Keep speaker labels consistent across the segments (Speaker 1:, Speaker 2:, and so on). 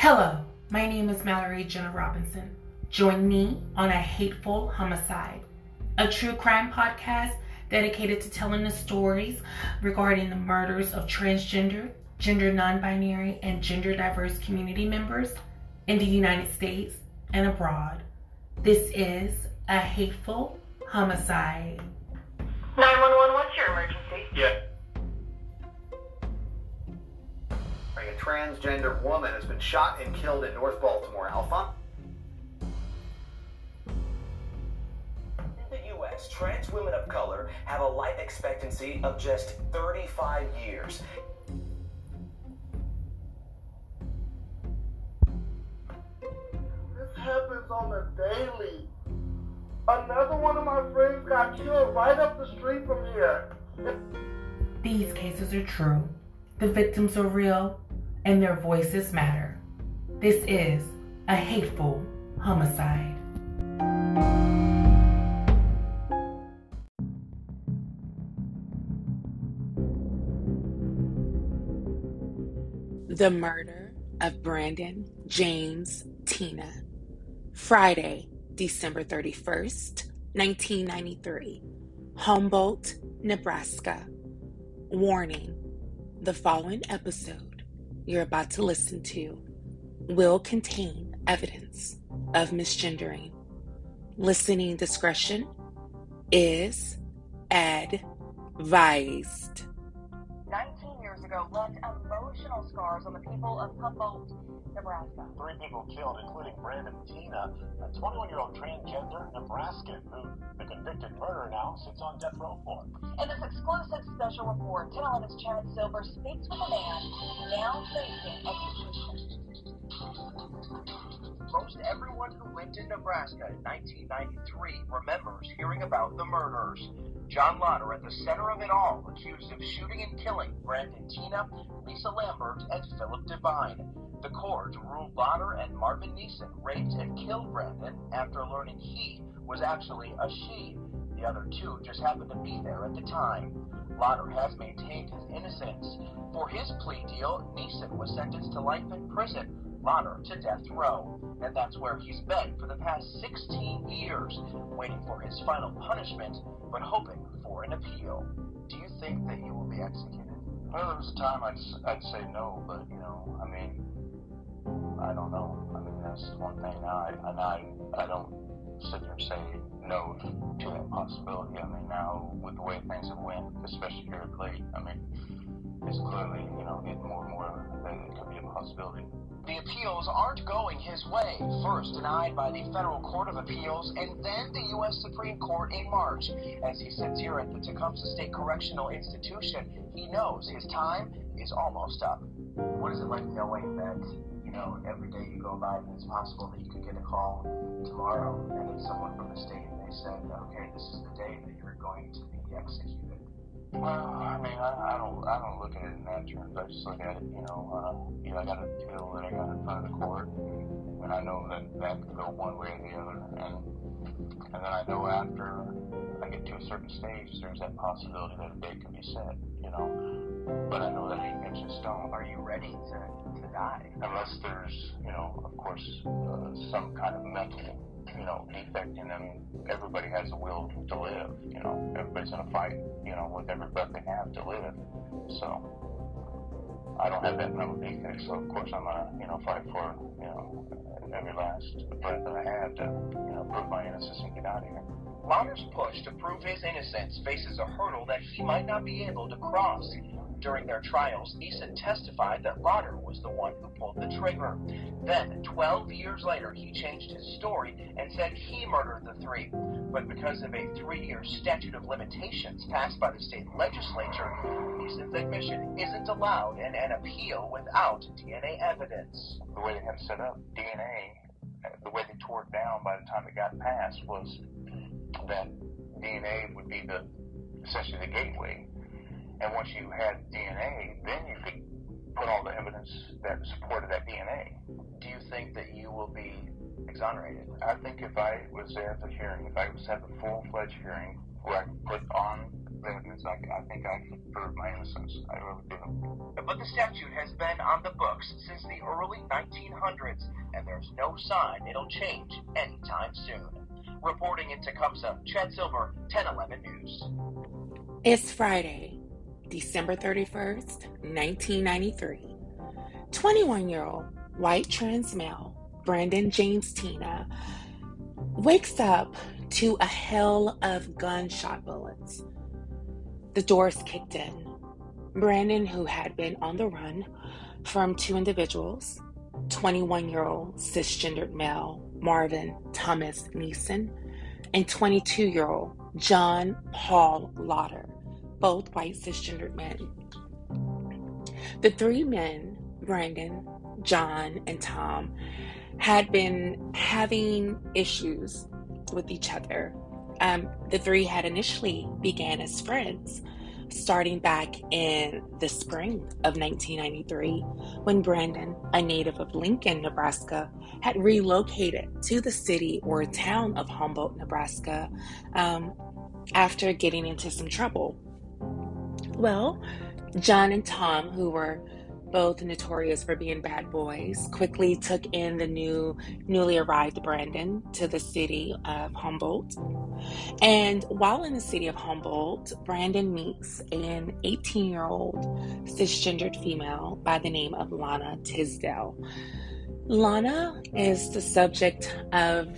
Speaker 1: Hello, my name is Mallory Jenna Robinson. Join me on A Hateful Homicide, a true crime podcast dedicated to telling the stories regarding the murders of transgender, gender non binary, and gender diverse community members in the United States and abroad. This is A Hateful Homicide.
Speaker 2: 911, what's your emergency?
Speaker 3: Yeah.
Speaker 4: Transgender woman has been shot and killed in North Baltimore. Alpha?
Speaker 5: In the U.S., trans women of color have a life expectancy of just 35 years.
Speaker 6: This happens on a daily. Another one of my friends got killed right up the street from here.
Speaker 1: These cases are true, the victims are real, and their voices matter. This is a hateful homicide. The murder of Brandon James Teena, Friday, December 31st, 1993. Humboldt, Nebraska. Warning the following episode you're about to listen to will contain evidence of misgendering. Listening discretion is advised.
Speaker 2: 19 years ago left emotional scars on the people of Humboldt, Nebraska.
Speaker 3: Three people killed, including Brandon Teena, a 21 year old transgender Nebraskan who the convicted murderer now sits on death row for.
Speaker 2: In this exclusive special report, 10 11's Chad Silver speaks with a man now facing execution.
Speaker 5: Most everyone who lived in Nebraska in 1993 remembers hearing about the murders. John Lotter at the center of it all, accused of shooting and killing Brandon Teena, Lisa Lambert, and Philip Devine. The court ruled Lotter and Marvin Neeson raped and killed Brandon after learning he was actually a she. The other two just happened to be there at the time. Lotter has maintained his innocence. For his plea deal, Neeson was sentenced to life in prison, Lotter to death row. And that's where he's been for the past 16 years, waiting for his final punishment, but hoping for an appeal. Do you think that he will be executed?
Speaker 3: Well, there was a time I'd, I'd say no, but, you know, I mean, I don't know. I mean, that's one thing now. I, I, I don't sit there and say no to that possibility. I mean, now, with the way things have went, especially here of late, I mean, it's clearly, you know, getting more and more that it could be a possibility.
Speaker 5: The appeals aren't going his way. First denied by the Federal Court of Appeals and then the U.S. Supreme Court in March. As he sits here at the Tecumseh State Correctional Institution, he knows his time is almost up. What is it like knowing that, you know, every day you go by and it's possible that you could get a call tomorrow and it's someone from the state and they said, okay, this is the day that you're going to be executed?
Speaker 3: Well, I mean, I, I don't, I don't look at it in that terms. I just look at it, you know, uh, you know, I got a bill that I got in front of the court, and I know that that could go one way or the other, and and then I know after I get to a certain stage, there's that possibility that a date could be set, you know. But I know that ain't etched in stone.
Speaker 5: Are you ready to, to die?
Speaker 3: Unless there's, you know, of course, uh, some kind of mental, you know, defect in them. Everybody has a will to live, you know. Everybody's gonna fight, you know, with every breath they have to live. So I don't have that mental defect, so of course I'm gonna, you know, fight for, you know, every last breath that I have to, you know, prove my innocence and get out of here.
Speaker 5: Lotter's push to prove his innocence faces a hurdle that he might not be able to cross. During their trials, Neeson testified that Lotter was the one who pulled the trigger. Then, 12 years later, he changed his story and said he murdered the three. But because of a three-year statute of limitations passed by the state legislature, Neeson's admission isn't allowed in an appeal without DNA evidence.
Speaker 3: The way they had set up, DNA, the way they tore it down by the time it got passed was that DNA would be the essentially the gateway. And once you had DNA, then you could put all the evidence that supported that DNA.
Speaker 5: Do you think that you will be exonerated?
Speaker 3: I think if I was there at the hearing, if I was at the full fledged hearing where I could put on the evidence. I, I think I can prove my innocence. I really do.
Speaker 5: But the statute has been on the books since the early 1900s, and there's no sign it'll change anytime soon. Reporting in Tecumseh, Chad Silver, 1011 News.
Speaker 1: It's Friday, December 31st, 1993. 21 year old white trans male Brandon James Teena wakes up to a hail of gunshot bullets. The doors kicked in. Brandon, who had been on the run from two individuals, 21 year old cisgendered male Marvin Thomas Neeson and 22 year old John Paul Lotter, both white cisgendered men. The three men, Brandon, John, and Tom, had been having issues with each other. Um, the three had initially began as friends, starting back in the spring of 1993 when Brandon, a native of Lincoln, Nebraska, had relocated to the city or town of Humboldt, Nebraska, um, after getting into some trouble. Well, John and Tom, who were both notorious for being bad boys, quickly took in the new, newly arrived Brandon to the city of Humboldt. And while in the city of Humboldt, Brandon meets an 18 year old cisgendered female by the name of Lana Tisdel. Lana is the subject of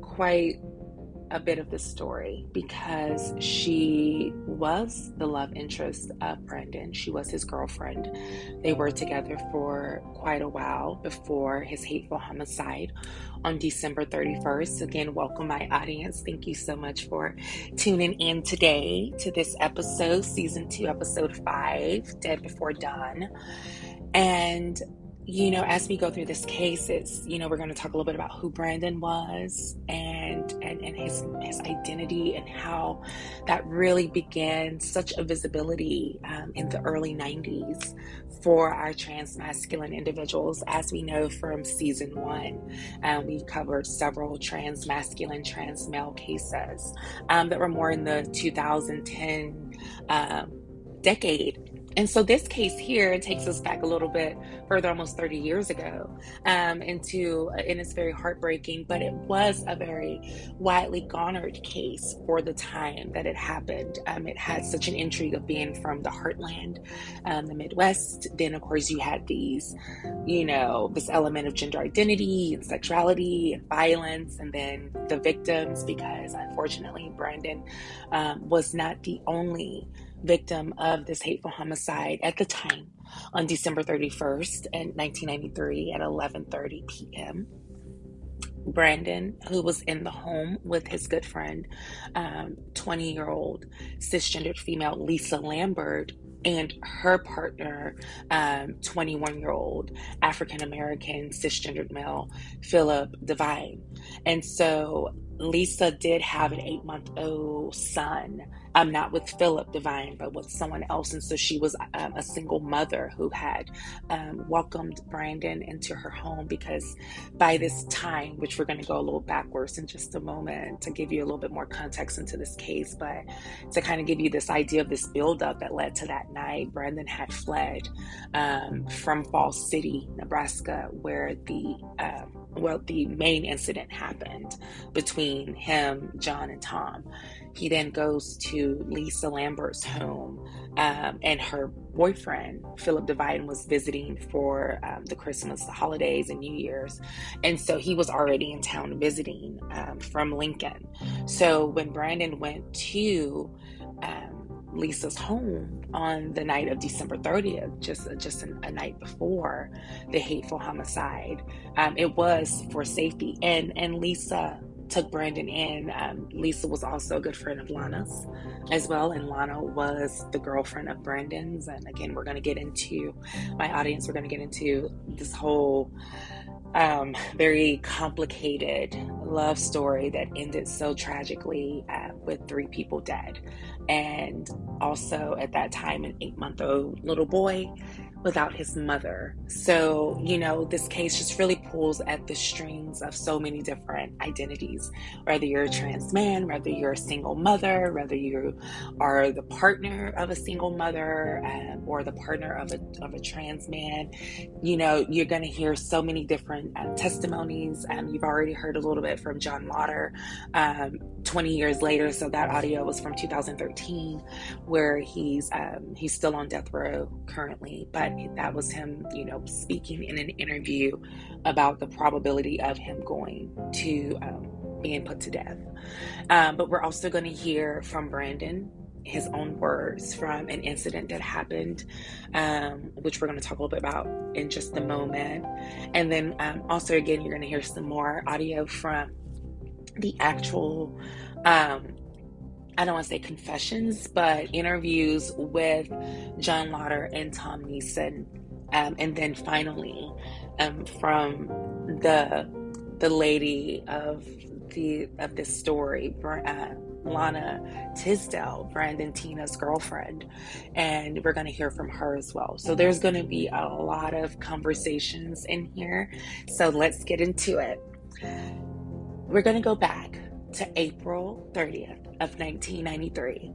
Speaker 1: quite a bit of the story because she was the love interest of Brandon. She was his girlfriend. They were together for quite a while before his hateful homicide on December 31st. Again, welcome my audience. Thank you so much for tuning in today to this episode, season two, episode five, Dead Before Dawn. And you know, as we go through this case, it's you know we're going to talk a little bit about who Brandon was and and and his his identity and how that really began such a visibility um, in the early '90s for our trans masculine individuals. As we know from season one, um, we covered several trans masculine, trans male cases um, that were more in the 2010 um, decade and so this case here takes us back a little bit further, almost 30 years ago, um, into, and it's very heartbreaking, but it was a very widely garnered case for the time that it happened. Um, it had such an intrigue of being from the heartland, um, the Midwest. Then, of course, you had these, you know, this element of gender identity and sexuality and violence, and then the victims, because unfortunately, Brandon um, was not the only victim of this hateful homicide at the time on December 31st in 1993 at 11:30 p.m. Brandon, who was in the home with his good friend, 20 um, year old cisgendered female Lisa Lambert, and her partner, 21 um, year old African American cisgendered male, Philip Devine. And so Lisa did have an eight month old son um, not with Philip Devine, but with someone else. And so she was um, a single mother who had um, welcomed Brandon into her home because by this time, which we're going to go a little backwards in just a moment to give you a little bit more context into this case, but to kind of give you this idea of this buildup that led to that night, Brandon had fled um, from Falls City, Nebraska, where the um, well, the main incident happened between him, John, and Tom. He then goes to Lisa Lambert's home, um, and her boyfriend, Philip Devine, was visiting for um, the Christmas the holidays and New Year's. And so he was already in town visiting um, from Lincoln. So when Brandon went to um, Lisa's home on the night of December 30th, just just a, a night before the hateful homicide, um, it was for safety. And and Lisa took Brandon in. Um, Lisa was also a good friend of Lana's as well, and Lana was the girlfriend of Brandon's. And again, we're going to get into my audience. We're going to get into this whole um, very complicated love story that ended so tragically uh, with three people dead, and also at that time an eight-month-old little boy without his mother. So, you know, this case just really pulls at the strings of so many different identities. Whether you're a trans man, whether you're a single mother, whether you are the partner of a single mother um, or the partner of a, of a trans man, you know, you're going to hear so many different uh, testimonies. Um, you've already heard a little bit from John Lotter um, 20 years later. So that audio was from 2013, where he's um, he's still on death row currently, but that was him, you know, speaking in an interview about the probability of him going to um, being put to death. Um, but we're also going to hear from Brandon his own words from an incident that happened, um, which we're going to talk a little bit about in just a moment. And then um, also, again, you're going to hear some more audio from the actual um, I don't want to say confessions, but interviews with John Lotter and Tom Neeson. Um, and then finally, um, from the the lady of the of this story, uh, Lana Tisdel, Brandon Teena's girlfriend, and we're going to hear from her as well. So there's going to be a lot of conversations in here. So let's get into it. We're going to go back to April 30th of 1993.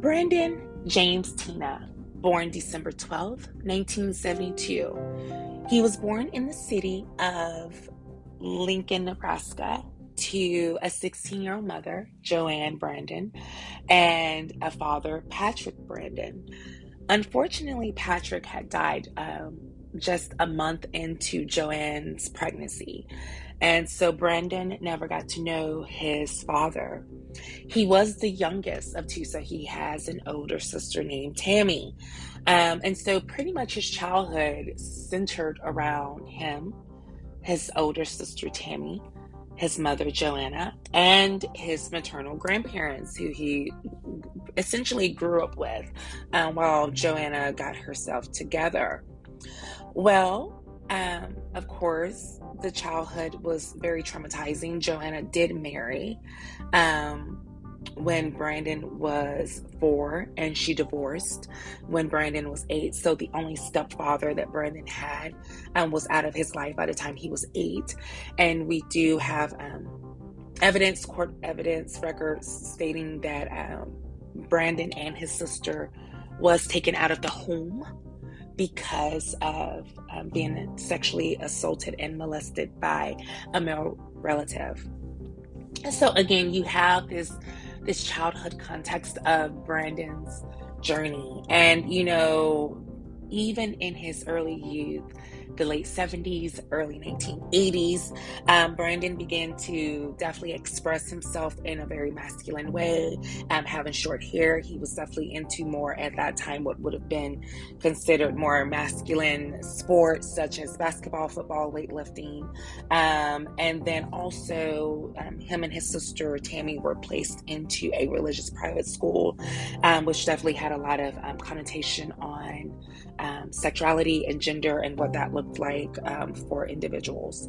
Speaker 1: Brandon James Teena, born December 12, 1972. He was born in the city of Lincoln, Nebraska, to a 16 year old mother, Joanne Brandon, and a father, Patrick Brandon. Unfortunately, Patrick had died um, just a month into Joanne's pregnancy. And so Brandon never got to know his father. He was the youngest of two, so he has an older sister named Tammy. Um, and so pretty much his childhood centered around him, his older sister Tammy, his mother Joanna, and his maternal grandparents, who he essentially grew up with um, while Joanna got herself together. Well, um, of course, the childhood was very traumatizing. Joanna did marry um, when Brandon was four, and she divorced when Brandon was eight. So the only stepfather that Brandon had um, was out of his life by the time he was eight. And we do have um, evidence, court evidence, records stating that um, Brandon and his sister was taken out of the home because of um, being sexually assaulted and molested by a male relative. And so again, you have this this childhood context of Brandon's journey, and you know, even in his early youth, the late 70s, early 1980s, um, Brandon began to definitely express himself in a very masculine way. Um, having short hair, he was definitely into more at that time what would have been considered more masculine sports such as basketball, football, weightlifting. Um, and then also, um, him and his sister Tammy were placed into a religious private school, um, which definitely had a lot of um, connotation on sexuality and gender and what that looked like um, for individuals.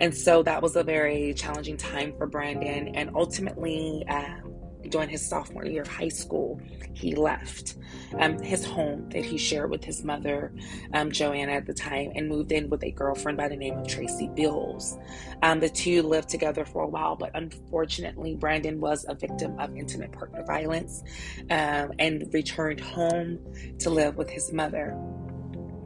Speaker 1: And so that was a very challenging time for Brandon. And ultimately, um, during his sophomore year of high school, he left um, his home that he shared with his mother, um, Joanna, at the time, and moved in with a girlfriend by the name of Tracy Bills. Um, the two lived together for a while, but unfortunately, Brandon was a victim of intimate partner violence um, and returned home to live with his mother.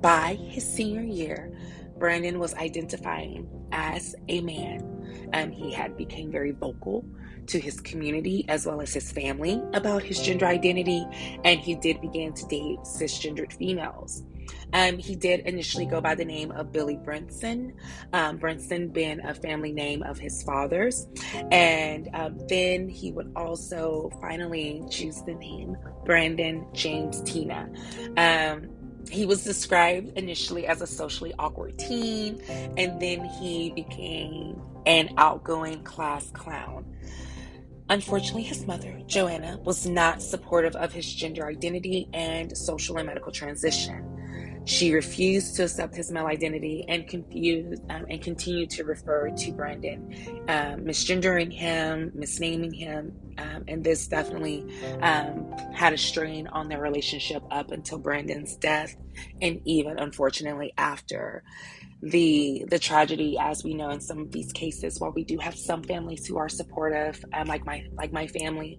Speaker 1: By his senior year, Brandon was identifying as a man. and he had become very vocal to his community as well as his family about his gender identity, and he did begin to date cisgendered females. Um, he did initially go by the name of Billy Brinson, um, Brinson being a family name of his father's. And um, then he would also finally choose the name Brandon James Teena. Um, he was described initially as a socially awkward teen, and then he became an outgoing class clown. Unfortunately, his mother, Joanna, was not supportive of his gender identity and social and medical transition. She refused to accept his male identity and confused um, and continued to refer to Brandon, um, misgendering him, misnaming him, um, and this definitely um, had a strain on their relationship up until Brandon's death, and even unfortunately after the the tragedy as we know in some of these cases while we do have some families who are supportive um, like my like my family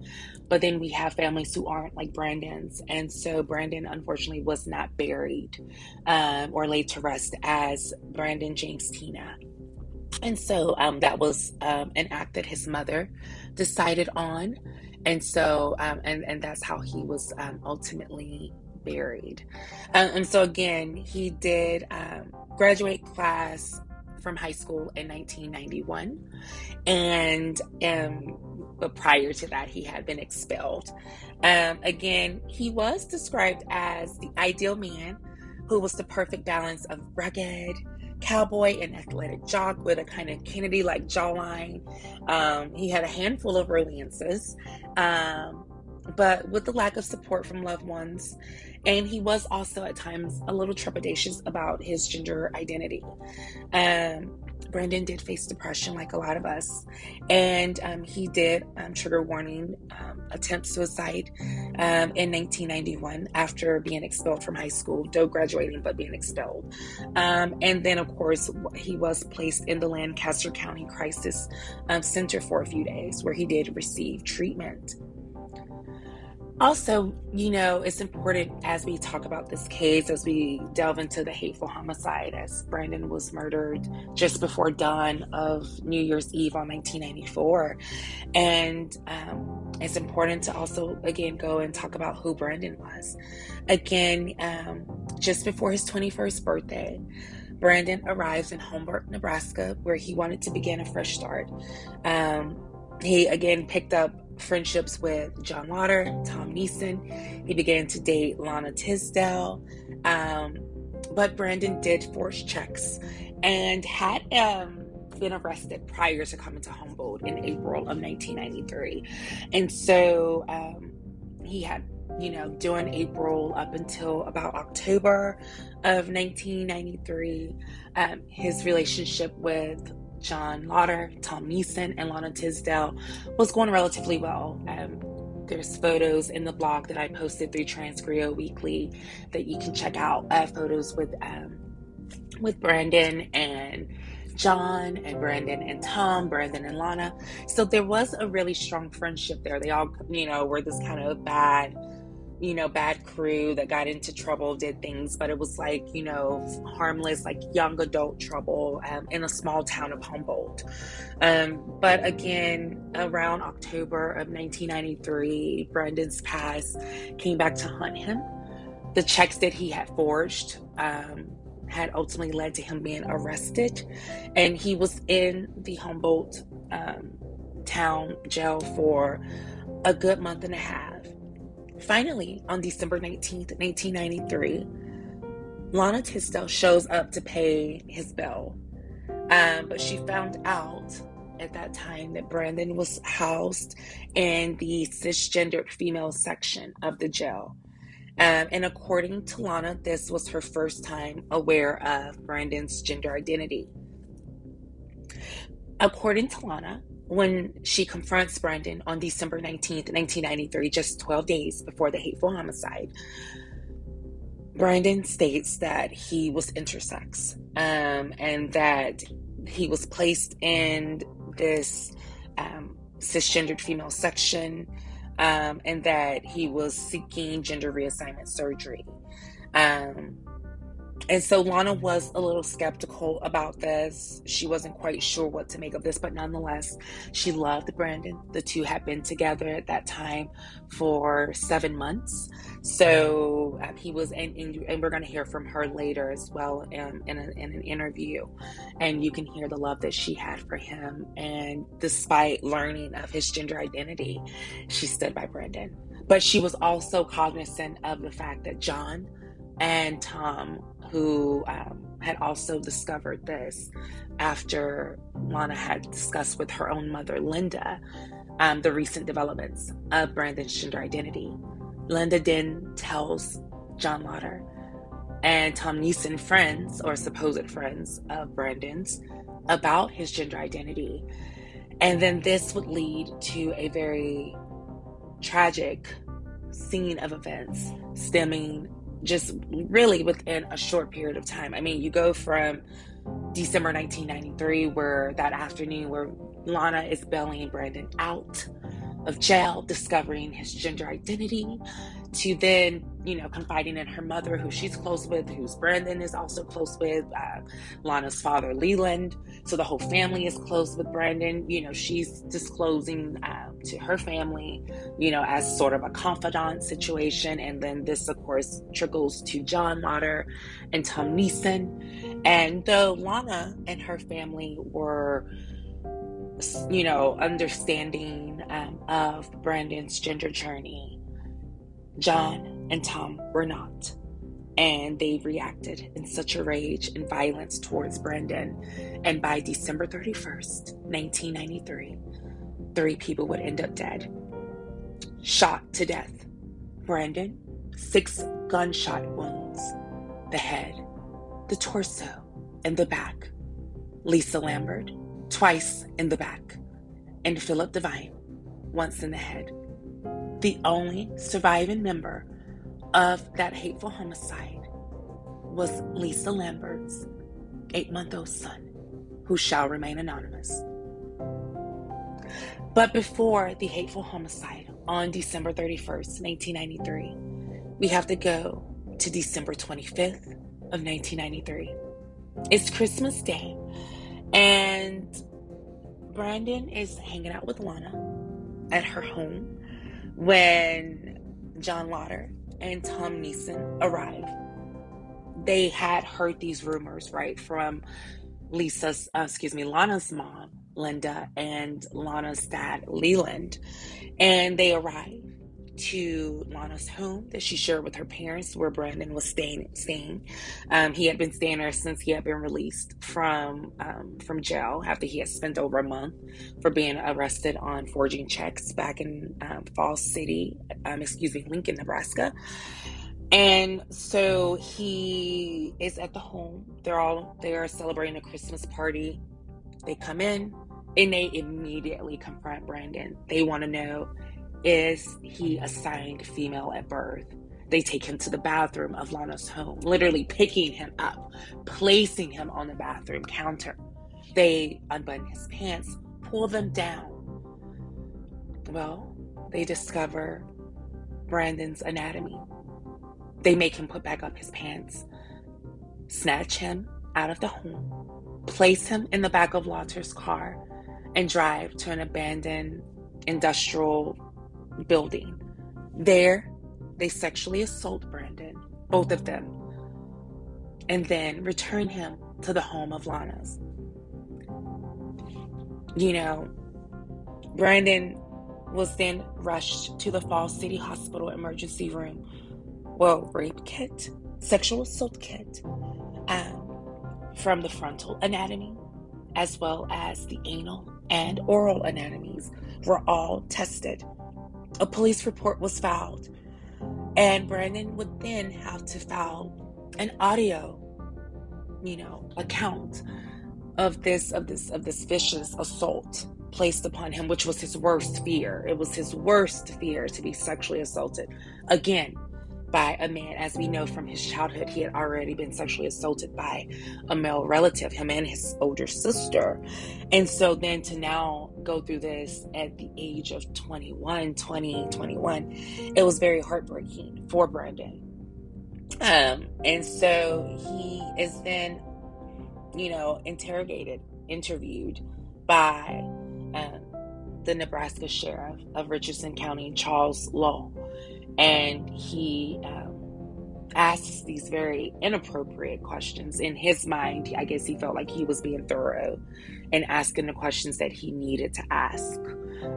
Speaker 1: but then we have families who aren't like brandon's. And so brandon unfortunately was not buried um, or laid to rest as brandon james teena. And so um, that was um, an act that his mother decided on. And so um, and and that's how he was um, ultimately buried. Uh, and so again he did um, graduate class from high school in 1991 and um, but prior to that he had been expelled. Um, again he was described as the ideal man who was the perfect balance of rugged cowboy and athletic jock with a kind of kennedy like jawline. Um, he had a handful of romances um, but with the lack of support from loved ones and he was also at times a little trepidatious about his gender identity. Um, Brandon did face depression, like a lot of us, and um, he did um, trigger warning um, attempt suicide um, in 1991 after being expelled from high school, though graduating but being expelled. Um, and then, of course, he was placed in the Lancaster County Crisis Center for a few days, where he did receive treatment. Also, you know, it's important as we talk about this case, as we delve into the hateful homicide, as Brandon was murdered just before dawn of New Year's Eve on 1994. And um, it's important to also, again, go and talk about who Brandon was. Again, um, just before his 21st birthday, Brandon arrives in Holbrook, Nebraska, where he wanted to begin a fresh start. Um, he again picked up friendships with John Lotter, Tom Neeson. He began to date Lana Tisdel. Um, but Brandon did forge checks and had um, been arrested prior to coming to Humboldt in April of 1993. And so um, he had, you know, during April up until about October of 1993, um, his relationship with John Lotter, Tom Neeson, and Lana Tisdel was going relatively well. Um, there's photos in the blog that I posted through Transgrio Weekly that you can check out. Uh, photos with um, with Brandon and John and Brandon and Tom, Brandon and Lana. So there was a really strong friendship there. They all, you know, were this kind of bad you know, bad crew that got into trouble, did things, but it was like, you know, harmless, like young adult trouble um, in a small town of Humboldt. Um, but again, around October of 1993, Brandon's past came back to hunt him. The checks that he had forged um, had ultimately led to him being arrested, and he was in the Humboldt um, town jail for a good month and a half Finally, on December 19th, 1993, Lana Tisdel shows up to pay his bill. Um, but she found out at that time that Brandon was housed in the cisgendered female section of the jail. Um, and according to Lana, this was her first time aware of Brandon's gender identity. According to Lana, when she confronts Brandon on December 19th, 1993, just 12 days before the hateful homicide, Brandon states that he was intersex um, and that he was placed in this um, cisgendered female section um, and that he was seeking gender reassignment surgery. Um, and so Lana was a little skeptical about this. She wasn't quite sure what to make of this, but nonetheless, she loved Brandon. The two had been together at that time for seven months. So um, he was, and, and we're going to hear from her later as well um, in, a, in an interview. And you can hear the love that she had for him. And despite learning of his gender identity, she stood by Brandon. But she was also cognizant of the fact that John and Tom who um, had also discovered this after Lana had discussed with her own mother, Linda, um, the recent developments of Brandon's gender identity. Linda then tells John Lotter and Tom Neeson friends or supposed friends of Brandon's about his gender identity. And then this would lead to a very tragic scene of events stemming just really within a short period of time. I mean, you go from December 1993, where that afternoon where Lana is bailing Brandon out of jail, discovering his gender identity, to then, you know, confiding in her mother, who she's close with, who's Brandon is also close with, uh, Lana's father, Leland. So the whole family is close with Brandon. You know, she's disclosing uh, to her family, you know, as sort of a confidant situation. And then this, of course, trickles to John Lotter and Tom Neeson. And though Lana and her family were, you know, understanding um, of Brandon's gender journey, John and Tom were not. And they reacted in such a rage and violence towards Brandon. And by December 31st, 1993, three people would end up dead, shot to death. Brandon, six gunshot wounds, the head, the torso, and the back. Lisa Lambert, twice in the back. And Philip Devine, once in the head the only surviving member of that hateful homicide was Lisa Lambert's eight month old son, who shall remain anonymous. But before the hateful homicide on December 31st, 1993, we have to go to December 25th of 1993. It's Christmas Day, and Brandon is hanging out with Lana at her home when John Lotter and Tom Neeson arrived. They had heard these rumors, right, from Lisa's, uh, excuse me, Lana's mom, Linda, and Lana's dad, Leland. And they arrived to Lana's home that she shared with her parents, where Brandon was staying. Staying, um, he had been staying there since he had been released from um, from jail after he had spent over a month for being arrested on forging checks back in um, Falls City, um, excuse me, Lincoln, Nebraska. And so he is at the home. They're all they are celebrating a Christmas party. They come in and they immediately confront Brandon. They want to know is he assigned female at birth? They take him to the bathroom of Lana's home, literally picking him up, placing him on the bathroom counter. They unbutton his pants, pull them down. Well, they discover Brandon's anatomy. They make him put back up his pants, snatch him out of the home, place him in the back of Lotter's car, and drive to an abandoned industrial building. There, they sexually assault Brandon, both of them, and then return him to the home of Lana's. You know, Brandon was then rushed to the Fall City Hospital emergency room. Well, rape kit, sexual assault kit, um, from the frontal anatomy, as well as the anal and oral anatomies, were all tested a police report was filed, and Brandon would then have to file an audio, you know, account of this of this of this vicious assault placed upon him, which was his worst fear. It was his worst fear to be sexually assaulted again by a man. As we know from his childhood, he had already been sexually assaulted by a male relative, him and his older sister. And so then to now go through this at the age of 21, 20, 21, it was very heartbreaking for Brandon. Um, and so he is then, you know, interrogated, interviewed by um, the Nebraska sheriff of Richardson County, Charles Law and he um, asks these very inappropriate questions. In his mind, I guess he felt like he was being thorough and asking the questions that he needed to ask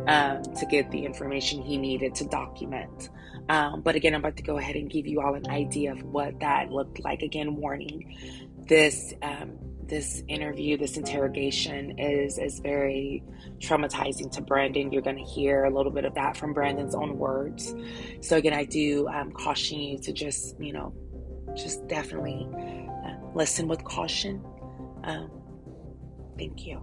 Speaker 1: um, to get the information he needed to document. Um, but again, I'm about to go ahead and give you all an idea of what that looked like. Again, warning this um, this interview, this interrogation is is very traumatizing to Brandon. You're going to hear a little bit of that from Brandon's own words. So again, I do um, caution you to just you know just definitely uh, listen with caution. Um, thank you.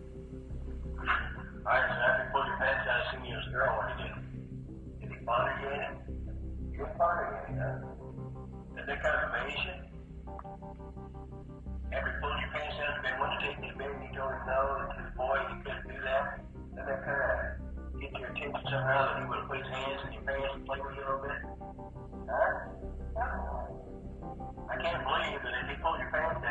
Speaker 3: Alright, so after you pulled your pants down, I assume you was a girl when you did. Did he bother you in it? You huh? That kind of amaze you? After you pulled your pants down, they wanted to take you to bed and you him no, that to the boy you couldn't do that. That kind of get your attention somehow that he would put his hands in your pants and play with you a little bit? Huh? I can't believe that if he pulled your pants down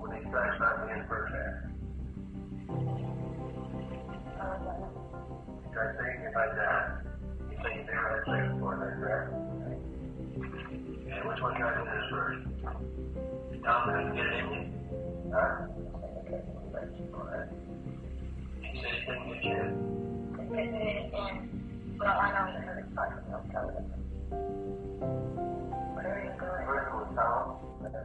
Speaker 3: When they started in the first half. You tried saying if I die, you say you never had sex before, that's correct? And which one to do this first? Tom couldn't get it in you? Huh? He said he couldn't get you in. First was Tom, that's it.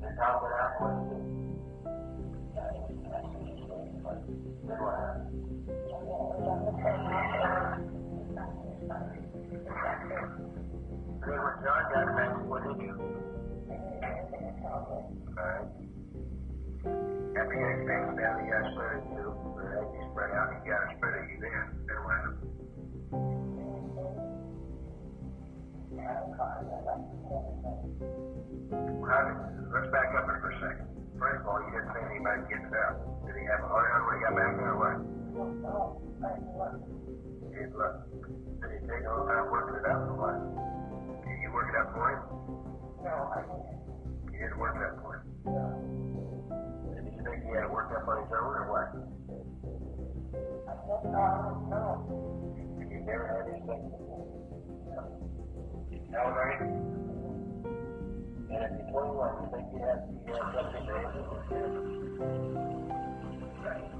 Speaker 3: Then Tom went out, what did he do? Then what happened? Got back, what did do? Alright. You got you spread? You out, you got spread you happened? Let's back up here for a second. First of all, you didn't say anybody it out. Did he have a heart on when he got back there or what? He did he it out or what? Did you work it out for him? No, I didn't. Didn't work it out for him? No. Did think he had his own or what? No. You had anything? No, right? And if you're 21, you think you have, to Right.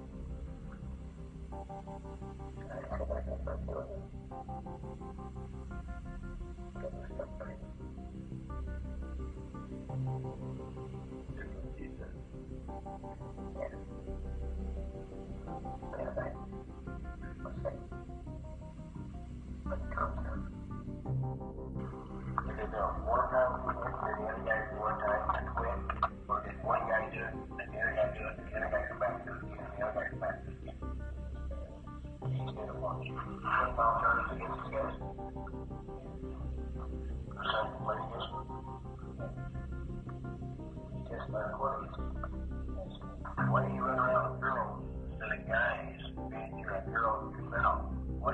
Speaker 3: What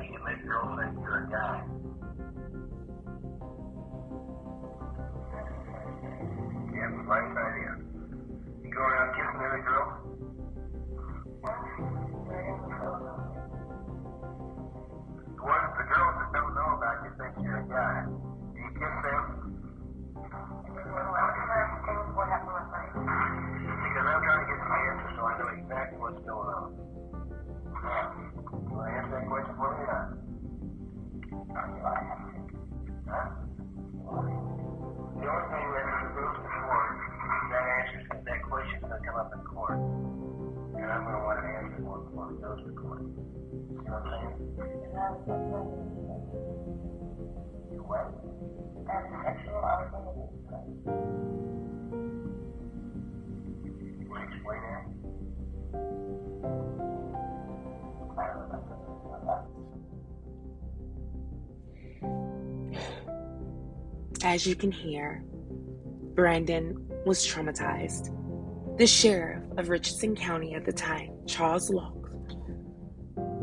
Speaker 3: do you
Speaker 5: make girls think you're The only thing that moves the court is that answer, that question's going to come up in court. And I'm going to want an answer for it before to court. You know what I'm saying? What? Will you explain that?
Speaker 1: As you can hear, Brandon was traumatized. The sheriff of Richardson County at the time, Charles Laux,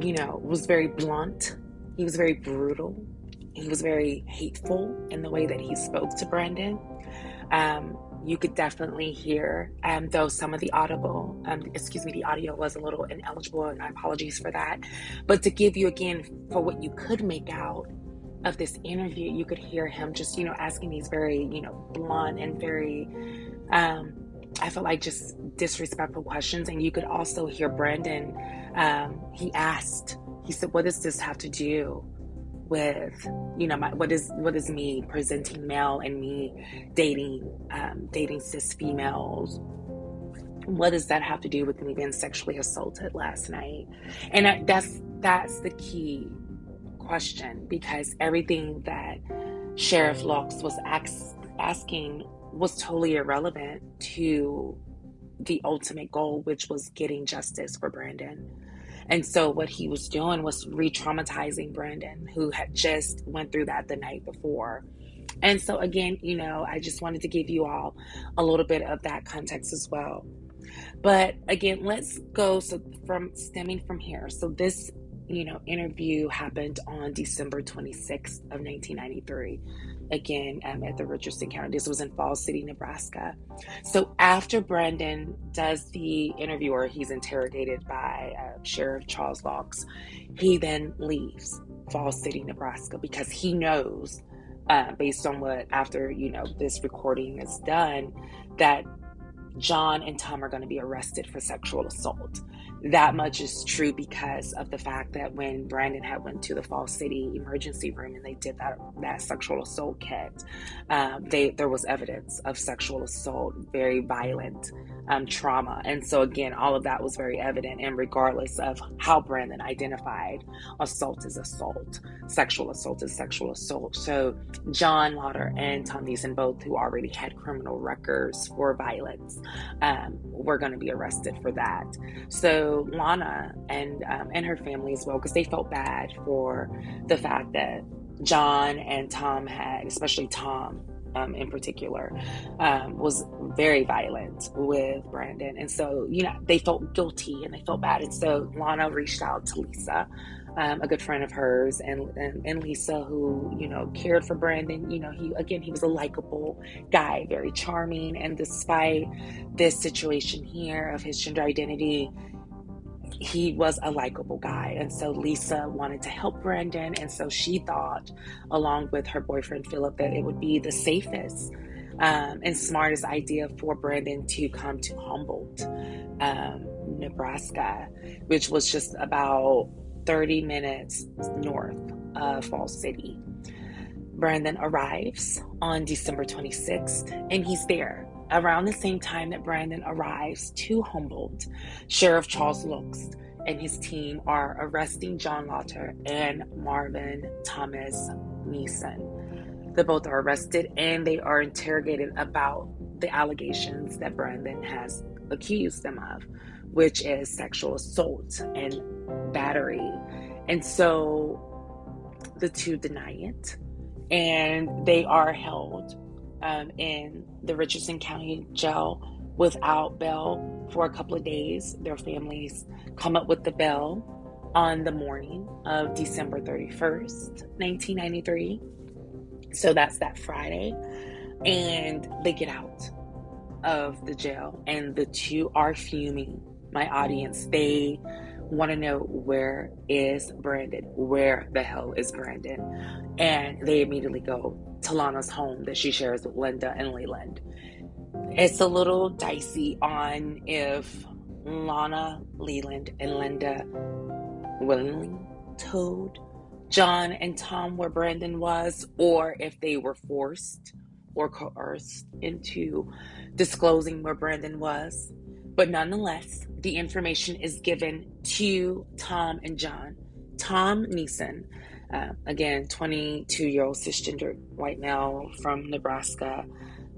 Speaker 1: you know, was very blunt. He was very brutal. He was very hateful in the way that he spoke to Brandon. Um, you could definitely hear, um, though some of the audible, um, excuse me, the audio was a little ineligible, and apologies for that. But to give you again for what you could make out of this interview, you could hear him just, you know, asking these very, you know, blunt and very, um, I felt like just disrespectful questions. And you could also hear Brandon, um, he asked, he said, what does this have to do with, you know, my, what is, what is me presenting male and me dating, um, dating cis females? What does that have to do with me being sexually assaulted last night? And I, that's, that's the key question because everything that Sheriff Laux was asking was totally irrelevant to the ultimate goal, which was getting justice for Brandon. And so what he was doing was re-traumatizing Brandon, who had just went through that the night before. And so again, you know, I just wanted to give you all a little bit of that context as well. But again, let's go so from stemming from here. So this you know, interview happened on December 26th of 1993. Again, um, at the Richardson County. This was in Falls City, Nebraska. So after Brandon does the interview, or he's interrogated by uh, Sheriff Charles Laux, he then leaves Falls City, Nebraska, because he knows, uh, based on what after you know this recording is done, that John and Tom are going to be arrested for sexual assault that much is true because of the fact that when Brandon had went to the Fall City emergency room and they did that that sexual assault kit, um, they there was evidence of sexual assault, very violent um, trauma, and so again, all of that was very evident. And regardless of how Brandon identified, assault is assault, sexual assault is sexual assault. So John Lotter and Tom Neeson, both who already had criminal records for violence, um, were going to be arrested for that. So Lana and um, and her family as well because they felt bad for the fact that John and Tom had, especially Tom. Um, in particular, um, was very violent with Brandon. And so, you know, they felt guilty and they felt bad. And so Lana reached out to Lisa, um, a good friend of hers, and, and, and Lisa, who you know cared for Brandon. You know, he again he was a likable guy, very charming, and despite this situation here of his gender identity, he was a likable guy. And so Lisa wanted to help Brandon. And so she thought, along with her boyfriend Philip, that it would be the safest um, and smartest idea for Brandon to come to Humboldt, um, Nebraska, which was just about 30 minutes north of Falls City. Brandon arrives on December 26th, and he's there Around the same time that Brandon arrives to Humboldt, Sheriff Charles Laux and his team are arresting John Lotter and Marvin Thomas Neeson. They both are arrested and they are interrogated about the allegations that Brandon has accused them of, which is sexual assault and battery. And so the two deny it and they are held um, in the Richardson County Jail without bail for a couple of days. Their families come up with the bail on the morning of December 31st, 1993. So that's that Friday. And they get out of the jail, and the two are fuming. My audience, they want to know where is Brandon? Where the hell is Brandon? And they immediately go to Lana's home that she shares with Linda and Leland. It's a little dicey on if Lana, Leland, and Linda willingly told John and Tom where Brandon was, or if they were forced or coerced into disclosing where Brandon was. But nonetheless, the information is given to Tom and John. Tom Neeson, uh, again, 22 year old cisgender white male from Nebraska.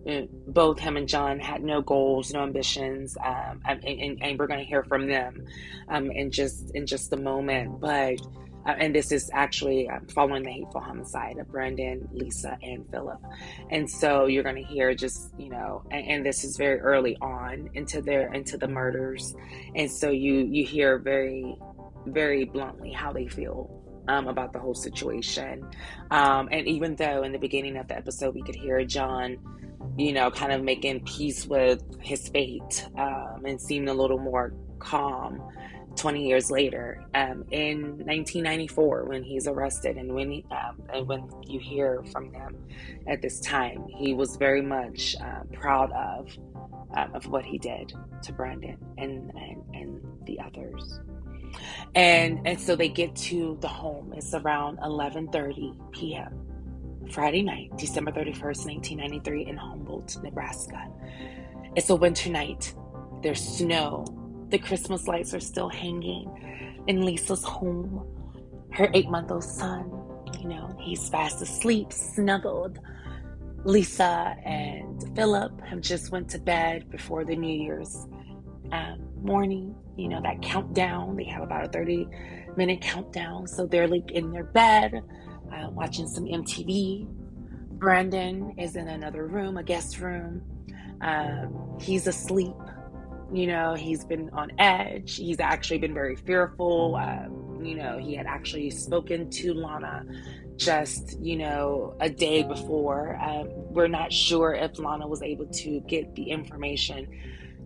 Speaker 1: Uh, both him and John had no goals, no ambitions, um, and, and, and, we're going to hear from them um, in just in just a moment. But uh, and this is actually uh, following the hateful homicide of Brandon, Lisa, and Philip. And so you're going to hear just you know, and, and, this is very early on into their into the murders, and so you you hear very very bluntly how they feel um, about the whole situation. Um, and even though in the beginning of the episode we could hear John, you know, kind of making peace with his fate um, and seemed a little more calm. 20 years later um, in 1994 when he's arrested and when he, um, and when you hear from him at this time he was very much uh, proud of uh, of what he did to Brandon and, and and the others. And and so they get to the home. It's around 11:30 p.m. Friday night December 31st 1993 in Humboldt Nebraska. It's a winter night. There's snow the Christmas lights are still hanging in Lisa's home. Her eight month old son, you know, he's fast asleep, snuggled. Lisa and Philip have just went to bed before the New Year's um, morning. You know, that countdown. They have about a 30 minute countdown. So they're like in their bed, uh, watching some MTV. Brandon is in another room, a guest room. Um, he's asleep you know, he's been on edge. He's actually been very fearful. Um, you know, he had actually spoken to Lana just, you know, a day before. Um, we're not sure if Lana was able to get the information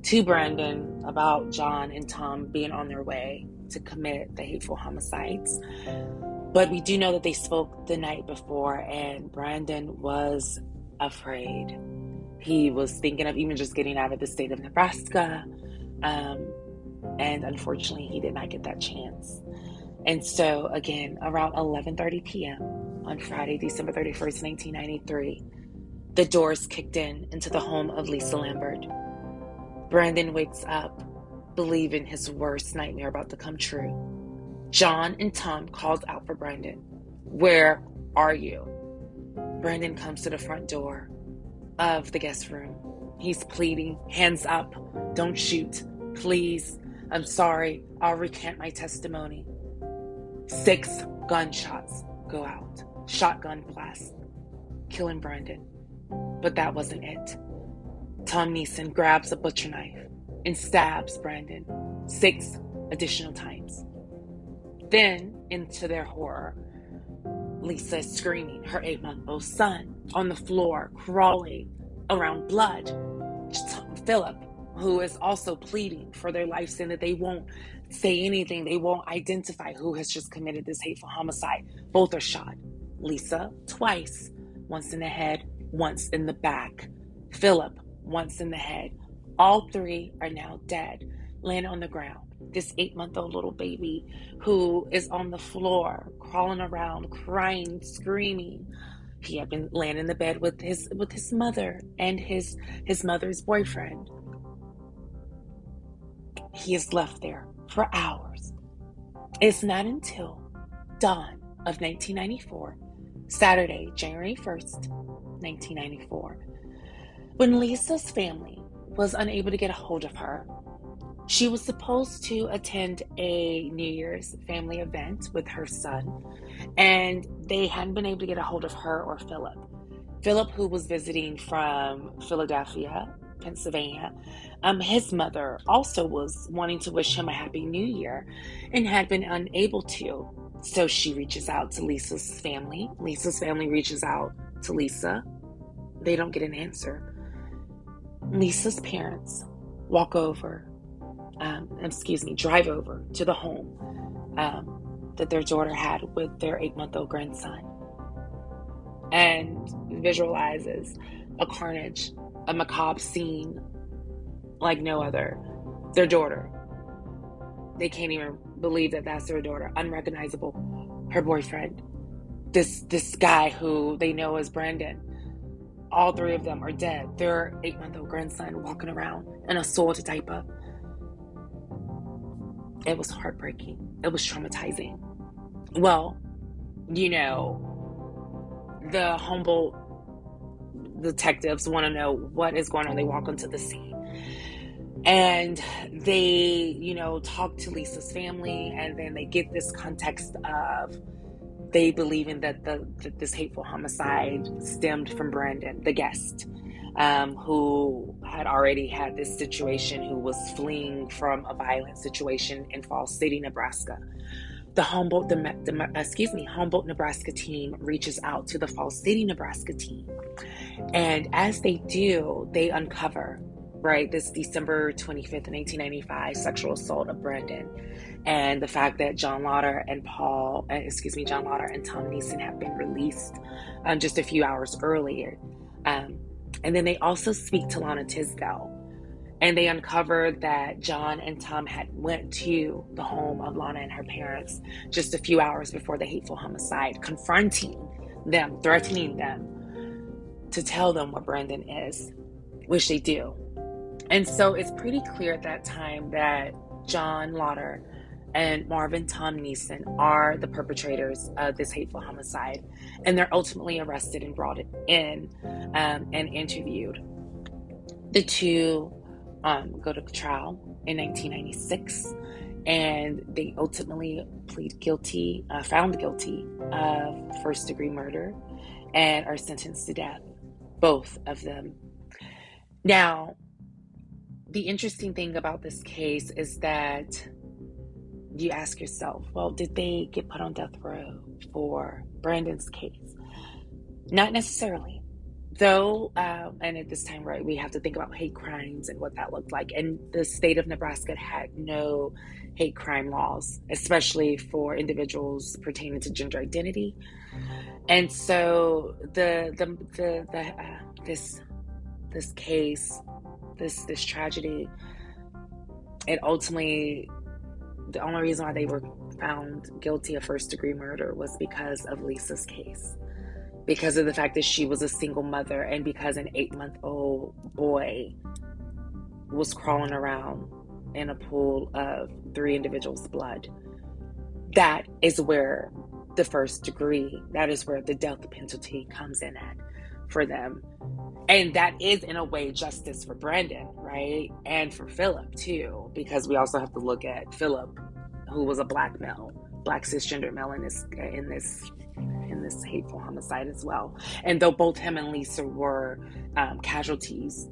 Speaker 1: to Brandon about John and Tom being on their way to commit the hateful homicides. But we do know that they spoke the night before, and Brandon was afraid. He was thinking of even just getting out of the state of Nebraska. Um, and unfortunately, he did not get that chance. And so, again, around 11:30 p.m. on Friday, December 31st, 1993, the doors kicked in into the home of Lisa Lambert. Brandon wakes up, believing his worst nightmare about to come true. John and Tom calls out for Brandon. Where are you? Brandon comes to the front door of the guest room. He's pleading, hands up, don't shoot, please. I'm sorry, I'll recant my testimony. Six gunshots go out, shotgun blast, killing Brandon. But that wasn't it. Tom Neeson grabs a butcher knife and stabs Brandon six additional times. Then, into their horror, Lisa is screaming, her eight month old son on the floor, crawling around blood. Philip, who is also pleading for their life, saying that they won't say anything, they won't identify who has just committed this hateful homicide. Both are shot. Lisa, twice, once in the head, once in the back. Philip, once in the head. All three are now dead, laying on the ground. This eight month old little baby who is on the floor, crawling around, crying, screaming, he had been laying in the bed with his with his mother and his his mother's boyfriend. He is left there for hours. It's not until dawn of 1994, Saturday, January 1st, 1994, when Lisa's family was unable to get a hold of her she was supposed to attend a New Year's family event with her son, and they hadn't been able to get a hold of her or Philip. Philip, who was visiting from Philadelphia, Pennsylvania. Um, his mother also was wanting to wish him a happy new year and had been unable to. So she reaches out to Lisa's family. Lisa's family reaches out to Lisa. They don't get an answer. Lisa's parents walk over, um, excuse me, drive over to the home um, that their daughter had with their eight month old grandson and visualizes a carnage, a macabre scene like no other. Their daughter. They can't even believe that that's their daughter. Unrecognizable. Her boyfriend. This this guy who they know as Brandon. All three of them are dead. Their eight month old grandson walking around in a soiled diaper. It was heartbreaking. It was traumatizing. Well, you know, the Humboldt detectives want to know what is going on. They walk onto the scene and they, you know, talk to Lisa's family, and then they get this context of they believing that the that this hateful homicide stemmed from Brandon, the guest, um, who had already had this situation, who was fleeing from a violent situation in Falls City, Nebraska the Humboldt, the, the, excuse me, Humboldt, Nebraska team reaches out to the Falls City, Nebraska team. And as they do, they uncover, right, this December 25th, 1995 sexual assault of Brandon. And the fact that John Lotter and Paul, uh, excuse me, John Lotter and Tom Neeson have been released um, just a few hours earlier. Um, and then they also speak to Lana Tisdel and they uncovered that John and Tom had went to the home of Lana and her parents just a few hours before the hateful homicide, confronting them, threatening them to tell them what Brandon is, which they do. And so it's pretty clear at that time that John Lotter and Marvin Tom Neeson are the perpetrators of this hateful homicide. And they're ultimately arrested and brought in um, and interviewed. The two um, go to trial in 1996, and they ultimately plead guilty, uh, found guilty of first degree murder, and are sentenced to death, both of them. Now, the interesting thing about this case is that you ask yourself, well, did they get put on death row for Brandon's case? Not necessarily though, uh, and at this time, right, we have to think about hate crimes and what that looked like. And the state of Nebraska had no hate crime laws, especially for individuals pertaining to gender identity. And so the the the, the uh, this this case, this this tragedy, it ultimately the only reason why they were found guilty of first degree murder was because of Lisa's case because of the fact that she was a single mother and because an eight month old boy was crawling around in a pool of three individuals' blood. That is where the first degree, that is where the death penalty comes in at for them. And that is, in a way, justice for Brandon, right? And for Philip, too, because we also have to look at Philip, who was a black male, black cisgender male in this, in this in this hateful homicide as well. And though both him and Lisa were um, casualties,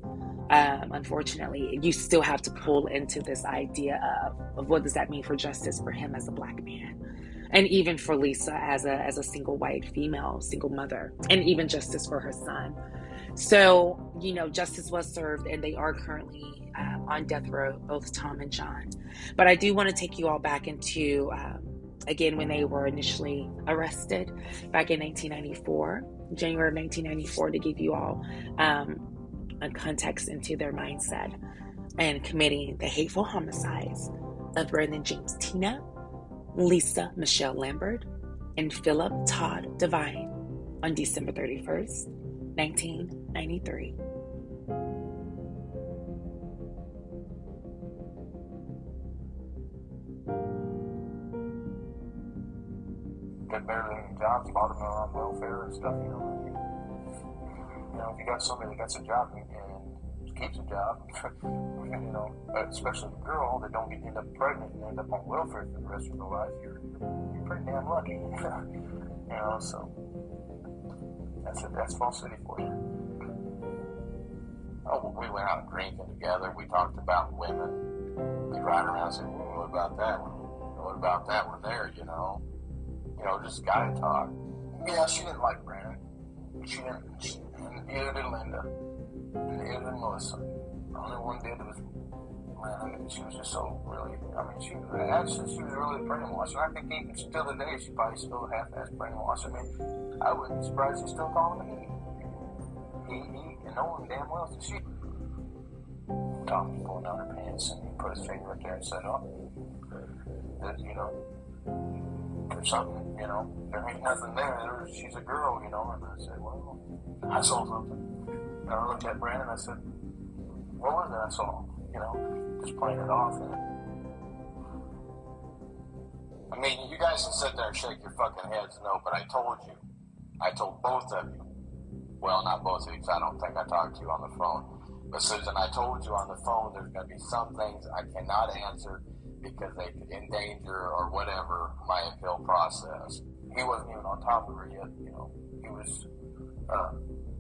Speaker 1: um, unfortunately, you still have to pull into this idea of, of what does that mean for justice for him as a black man, and even for Lisa as a as a single white female, single mother, and even justice for her son. So you know, justice was served, and they are currently um, on death row, both Tom and John. But I do want to take you all back into um, again when they were initially arrested back in 1994, January of 1994, to give you all um, a context into their mindset and committing the hateful homicides of Brandon James Teena, Lisa Michelle Lambert, and Philip Todd Devine on December 31st, 1993.
Speaker 3: Get better than jobs, a lot on welfare and stuff, you know. You know, if you got somebody that gets a job and, and keeps a job, you know, especially a girl that don't get end up pregnant and end up on welfare for the rest of their life, you're, you're pretty damn lucky. you know, so that's it. That's Falls City for you. oh, we went out drinking together. We talked about women. We ride around and say, well, what about that one? What about that one there, you know? You know, just guy talk. Yeah, she didn't like Brandon. She didn't, she, neither did Linda. And neither did Melissa. The only one did was man, she was just so really, I mean, she was actually, she was really brainwashed. And I think even still today, she probably still half-ass brainwashed. I mean, I wouldn't be surprised she's still calling me he. He, and knowing damn well that she. Tommy pulled down her pants and he put his finger right there and said, oh, that, you know, there's something, you know, there ain't nothing there. there she's a girl, you know. And I said, well, I saw something. And I looked at Brandon and I said, what was it I saw? You know, just playing it off. And,
Speaker 7: I mean, you guys can sit there and shake your fucking heads no, but I told you. I told both of you. Well, not both of you, because I don't think I talked to you on the phone. But Susan, I told you on the phone there's going to be some things I cannot answer because they could endanger or whatever my appeal process.
Speaker 3: He wasn't even on top of her yet, you know. He was uh,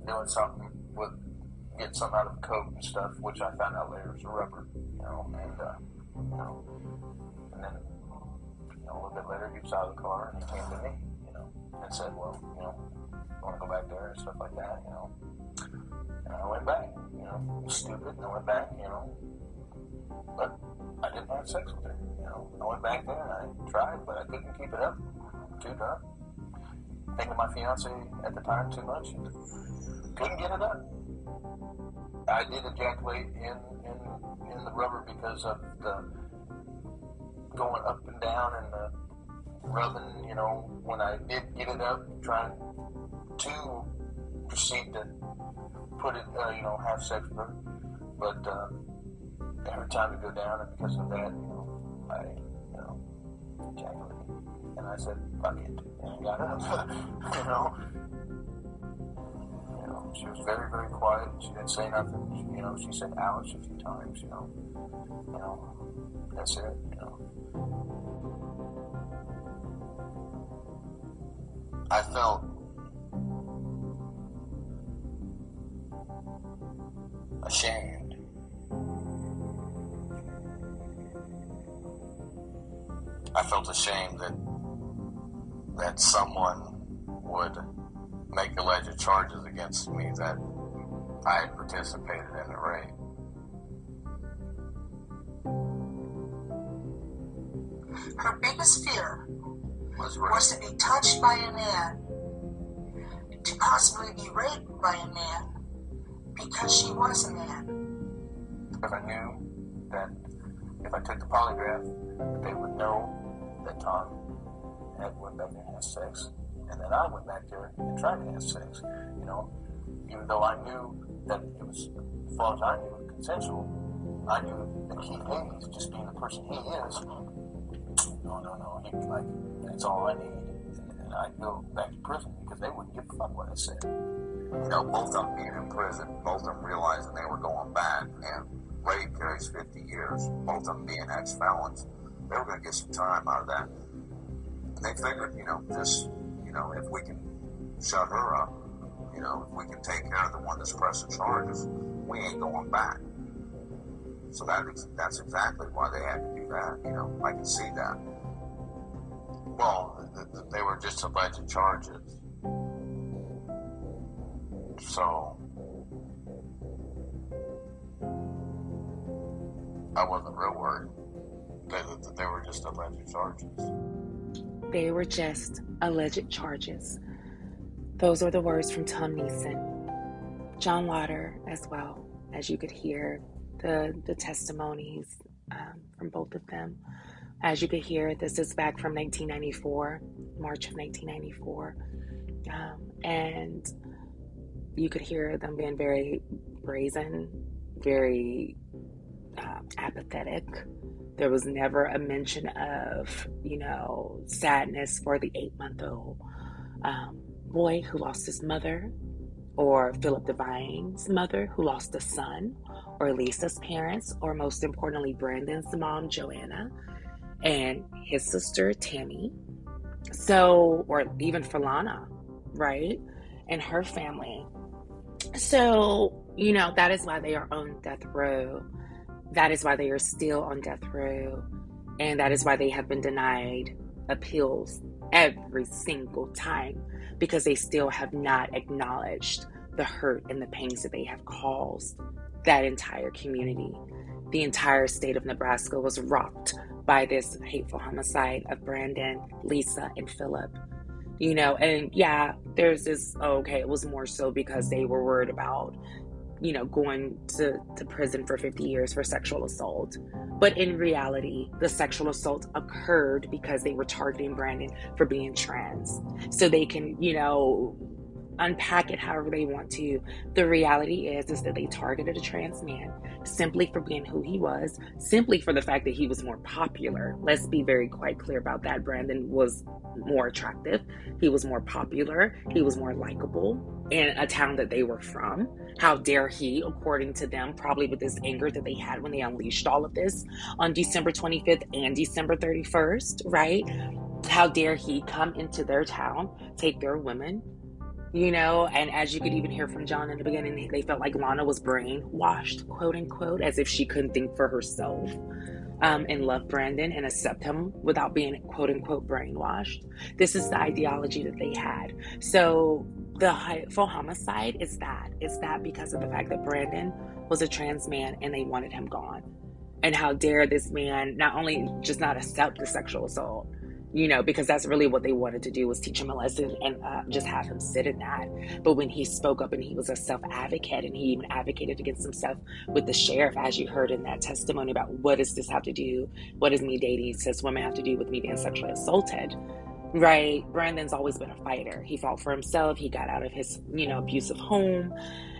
Speaker 3: doing something with getting something out of coat and stuff, which I found out later was a rubber, you know, and uh, you know, and then you know, a little bit later he was out of the car and he came to me, you know, and said, well, you know, I want to go back there and stuff like that, you know. And I went back, you know, stupid, and I went back, you know, but I didn't have sex with her, you know. I went back there and I tried, but I couldn't keep it up. Too drunk. Thinking my fiance at the time too much. Couldn't get it up. I did ejaculate in, in, in the rubber because of the going up and down and the rubbing, you know, when I did get it up, trying to proceed to put it, uh, you know, have sex with her. But uh, every time to go down, and because of that, you know, I, you know, ejaculated. And I said, fuck it. And I got up, you know. You know, she was very, very quiet. She didn't say nothing. She, you know, she said ouch a few times, you know. You know, that's it, you know.
Speaker 7: I felt ashamed. I felt ashamed that that someone would make alleged charges against me that I had participated in the rape.
Speaker 8: Her biggest fear
Speaker 7: Was
Speaker 8: was to be touched by a man, to possibly be raped by a man, because she was a man.
Speaker 3: Because I knew that if I took the polygraph, they would know that Tom had went back there and had sex, and then I went back there and tried to have sex. You know, even though I knew that it was, as far as I knew, consensual, I knew that Keith Hayes, just being the person he is, no, no, no, He'd be like, that's all I need. And, and I'd go back to prison because they wouldn't give a fuck what I said.
Speaker 7: You know, both of them being in prison, both of them realizing they were going back, and rape carries 50 years, both of them being ex-felons, they were going to get some time out of that. And they figured, you know, just, you know, if we can shut her up, you know, if we can take care of the one that's pressing charges, we ain't going back. So that is, that's exactly why they had to do that, you know, I can see that.
Speaker 3: Well, th- th- they were just alleged charges. So, I wasn't real worried. They, they, were just alleged charges.
Speaker 1: They were just alleged charges. Those are the words from Tom Neeson. John Lotter, as well, as you could hear the, the testimonies um, from both of them. As you could hear, this is back from 1994, March of 1994. Um, and you could hear them being very brazen, very uh, apathetic. There was never a mention of, you know, sadness for the eight month old um, boy who lost his mother, or Philip Devine's mother who lost a son, or Lisa's parents, or most importantly, Brandon's mom, Joanna, and his sister, Tammy. So, or even for Lana, right? And her family. So, You know, that is why they are on death row. That is why they are still on death row. And that is why they have been denied appeals every single time because they still have not acknowledged the hurt and the pains that they have caused that entire community. The entire state of Nebraska was rocked by this hateful homicide of Brandon, Lisa, and Philip. You know, and yeah, there's this, okay, it was more so because they were worried about you know, going to, to prison for 50 years for sexual assault. But in reality, the sexual assault occurred because they were targeting Brandon for being trans. So they can, you know, unpack it however they want to. The reality is is that they targeted a trans man simply for being who he was, simply for the fact that he was more popular. Let's be very quite clear about that. Brandon was more attractive, he was more popular, he was more likable in a town that they were from. How dare he, according to them, probably with this anger that they had when they unleashed all of this on December 25th and December 31st, right? How dare he come into their town, take their women, you know, and as you could even hear from John in the beginning, they felt like Lana was brainwashed, quote unquote, as if she couldn't think for herself um, and love Brandon and accept him without being quote unquote brainwashed. This is the ideology that they had. So the full homicide is that. It's that because of the fact that Brandon was a trans man and they wanted him gone. And how dare this man not only just not accept the sexual assault, you know, because that's really what they wanted to do was teach him a lesson and uh, just have him sit in that. But when he spoke up and he was a self advocate and he even advocated against himself with the sheriff, as you heard in that testimony about what does this have to do, what does me dating cis women have to do with me being sexually assaulted? Right. Brandon's always been a fighter. He fought for himself. He got out of his, you know, abusive home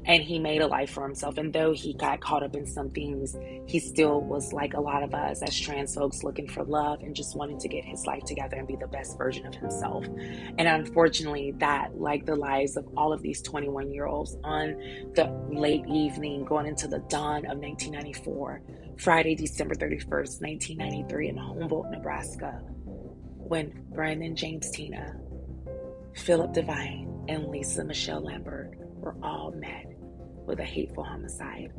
Speaker 1: and he made a life for himself. And though he got caught up in some things, he still was like a lot of us as trans folks looking for love and just wanting to get his life together and be the best version of himself. And unfortunately, that, like the lives of all of these 21 year olds on the late evening, going into the dawn of 1994, Friday, December 31st, 1993, in Humboldt, Nebraska when Brandon James Teena, Philip Devine, and Lisa Michelle Lambert were all met with a hateful homicide.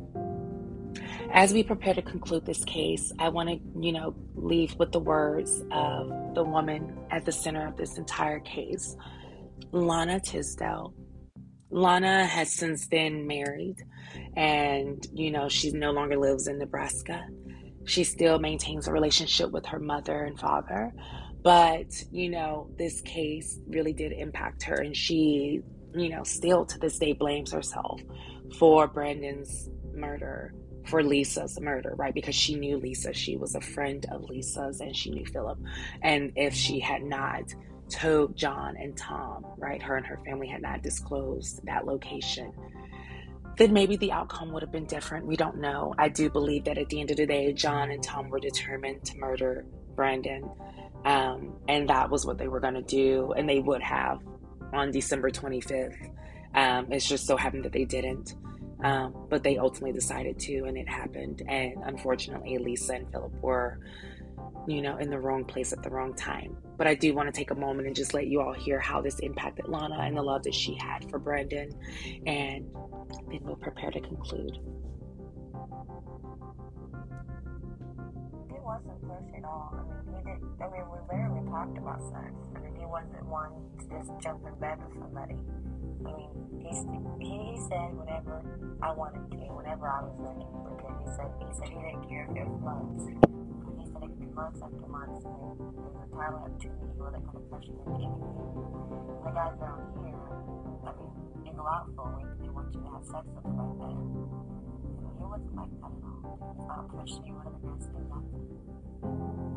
Speaker 1: As we prepare to conclude this case, I want to, you know, leave with the words of the woman at the center of this entire case, Lana Tisdel. Lana has since been married and, you know, she no longer lives in Nebraska. She still maintains a relationship with her mother and father, but, you know, this case really did impact her, and she, you know, still to this day blames herself for Brandon's murder, for Lisa's murder, right? Because she knew Lisa. She was a friend of Lisa's, and she knew Philip. And if she had not told John and Tom, right, her and her family had not disclosed that location, then maybe the outcome would have been different. We don't know. I do believe that at the end of the day, John and Tom were determined to murder Brandon. Um, and that was what they were going to do, and they would have on December 25th. Um, it's just so happened that they didn't. Um, but they ultimately decided to, and it happened. And unfortunately, Lisa and Philip were, you know, in the wrong place at the wrong time. But I do want to take a moment and just let you all hear how this impacted Lana and the love that she had for Brandon. And then we'll prepare to conclude.
Speaker 9: Wasn't pushed at all. I mean, I mean, we rarely talked about sex. I mean, he wasn't one to just jump in bed with somebody. I mean, he, he said whenever I wanted to, whenever I was ready. Because he said he said he didn't care if it was months. He said it could be months after months. I mean, there's a time up to me where they kind of push me into anything. The guys around here, I mean, you go out for a week, they want you to have sex with them like that. Wasn't like that at all. He's not pushing you, guys do nothing.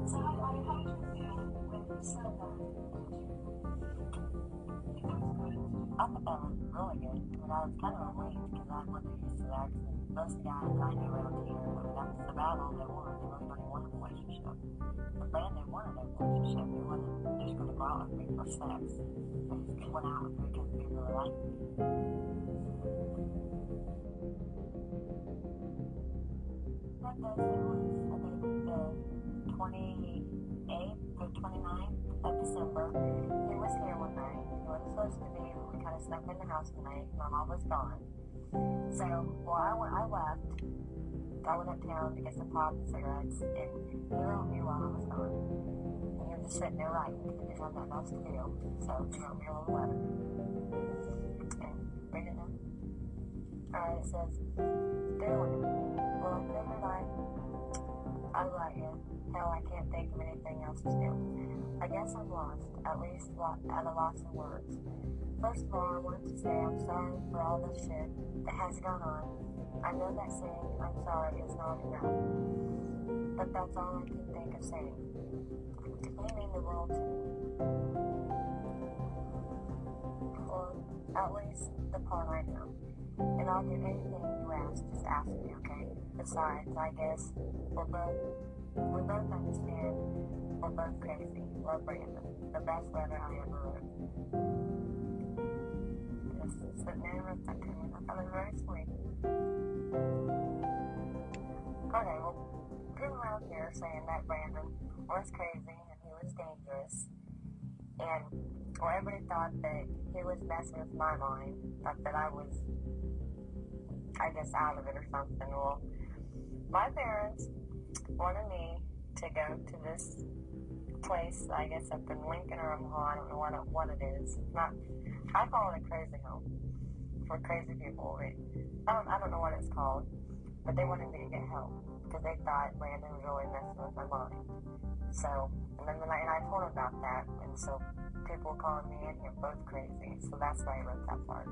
Speaker 9: So how, how did you feel when you said that? I thought that was really good. I mean, I was kind of relieved because I wasn't used to that. Most guys I knew around here, I mean, that's about all they wanted. They really don't want a relationship. The band, they wanted a relationship. They wasn't just going to go out with me for sex. They just went out with me because they really liked me. It was, I think, the 28th or 29th of December. He was here one night. He wasn't supposed to be. We kind of snuck in the house one night. My mom was gone. So, well, I, went, I left. I went uptown to get some pop and cigarettes, and he wrote me while I was gone. And he was just sitting there writing he didn't have to do. So he wrote me a little letter. And read it now. Alright, it says, Dear well, every night I write you. Hell, I can't think of anything else to do. I guess I'm lost, at least at a loss of words. First of all, I want to say I'm sorry for all the shit that has gone on. I know that saying I'm sorry is not enough, but that's all I can think of saying. You mean the world to me. Or at least the part I know. And I'll do anything you ask, just ask me, okay? Besides, I guess we're both, we both understand we're both crazy. Love Brandon. The best letter I ever wrote. Just sitting there to. I thought it was very sweet. Okay, well, people out there saying that Brandon was crazy and he was dangerous. And well, everybody thought that he was messing with my mind, thought that I was, I guess, out of it or something. Well, my parents wanted me to go to this place, I guess, up in Lincoln or Omaha. I don't know what it, what it is. Not, I call it a crazy home for crazy people. It, I don't, I don't know what it's called, but they wanted me to get help because they thought Brandon was really messing with my mind. So, and then when I, and I told him about that, and so people calling me and him both crazy. So that's why I wrote that part.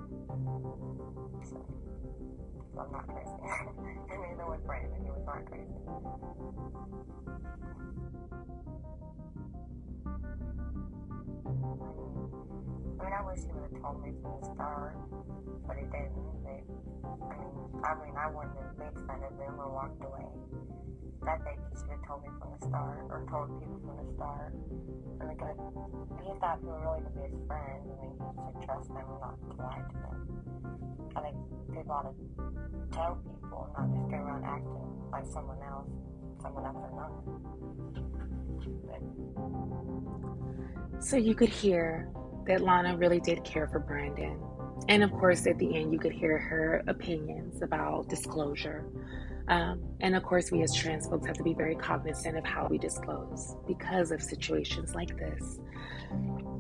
Speaker 9: So, so I'm not crazy. and neither was Brandon. He was not crazy. I mean, I mean, I wish he would have told me from the start, but he didn't. I mean, I mean, I wouldn't have made fun of him or walked away. I think he should have told me from the start, or told people from the start. I mean, cause he thought we were really to be his friends. I mean, he should trust them and not to lie to them. I think people ought to tell people, not just go around acting like someone else, someone else or not. But,
Speaker 1: So you could hear that Lana really did care for Brandon. And of course, at the end, you could hear her opinions about disclosure. Um, and of course, we as trans folks have to be very cognizant of how we disclose because of situations like this.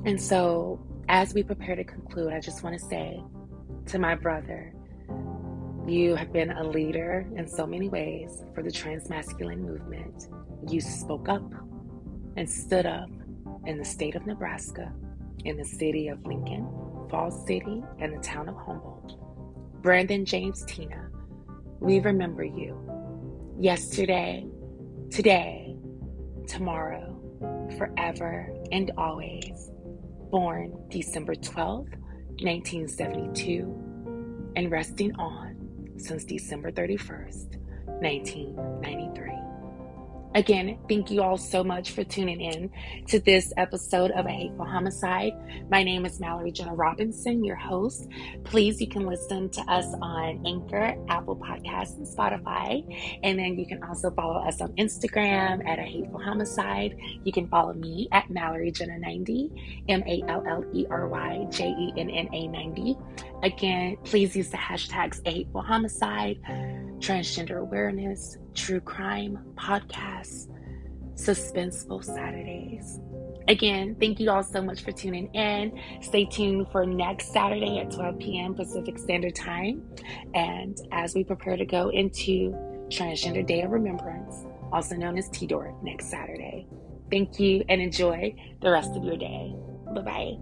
Speaker 1: And so, as we prepare to conclude, I just want to say to my brother, you have been a leader in so many ways for the trans masculine movement. You spoke up and stood up in the state of Nebraska, in the city of Lincoln, Falls City, and the town of Humboldt. Brandon James Teena, we remember you. Yesterday, today, tomorrow, forever, and always. Born December 12th, 1972, and resting on since December 31st, 1993. Again, thank you all so much for tuning in to this episode of A Hateful Homicide. My name is Mallery Jenna Robinson, your host. Please, you can listen to us on Anchor, Apple Podcasts, and Spotify. And then you can also follow us on Instagram at A Hateful Homicide. You can follow me at Mallery Jenna 90, M A L L E R Y J E N N A 90. Again, please use the hashtags A Hateful Homicide, Transgender Awareness, True Crime Podcasts, Suspenseful Saturdays. Again, thank you all so much for tuning in. Stay tuned for next Saturday at 12 p.m. Pacific Standard Time. And as we prepare to go into Transgender Day of Remembrance, also known as TDOR, next Saturday. Thank you and enjoy the rest of your day. Bye bye.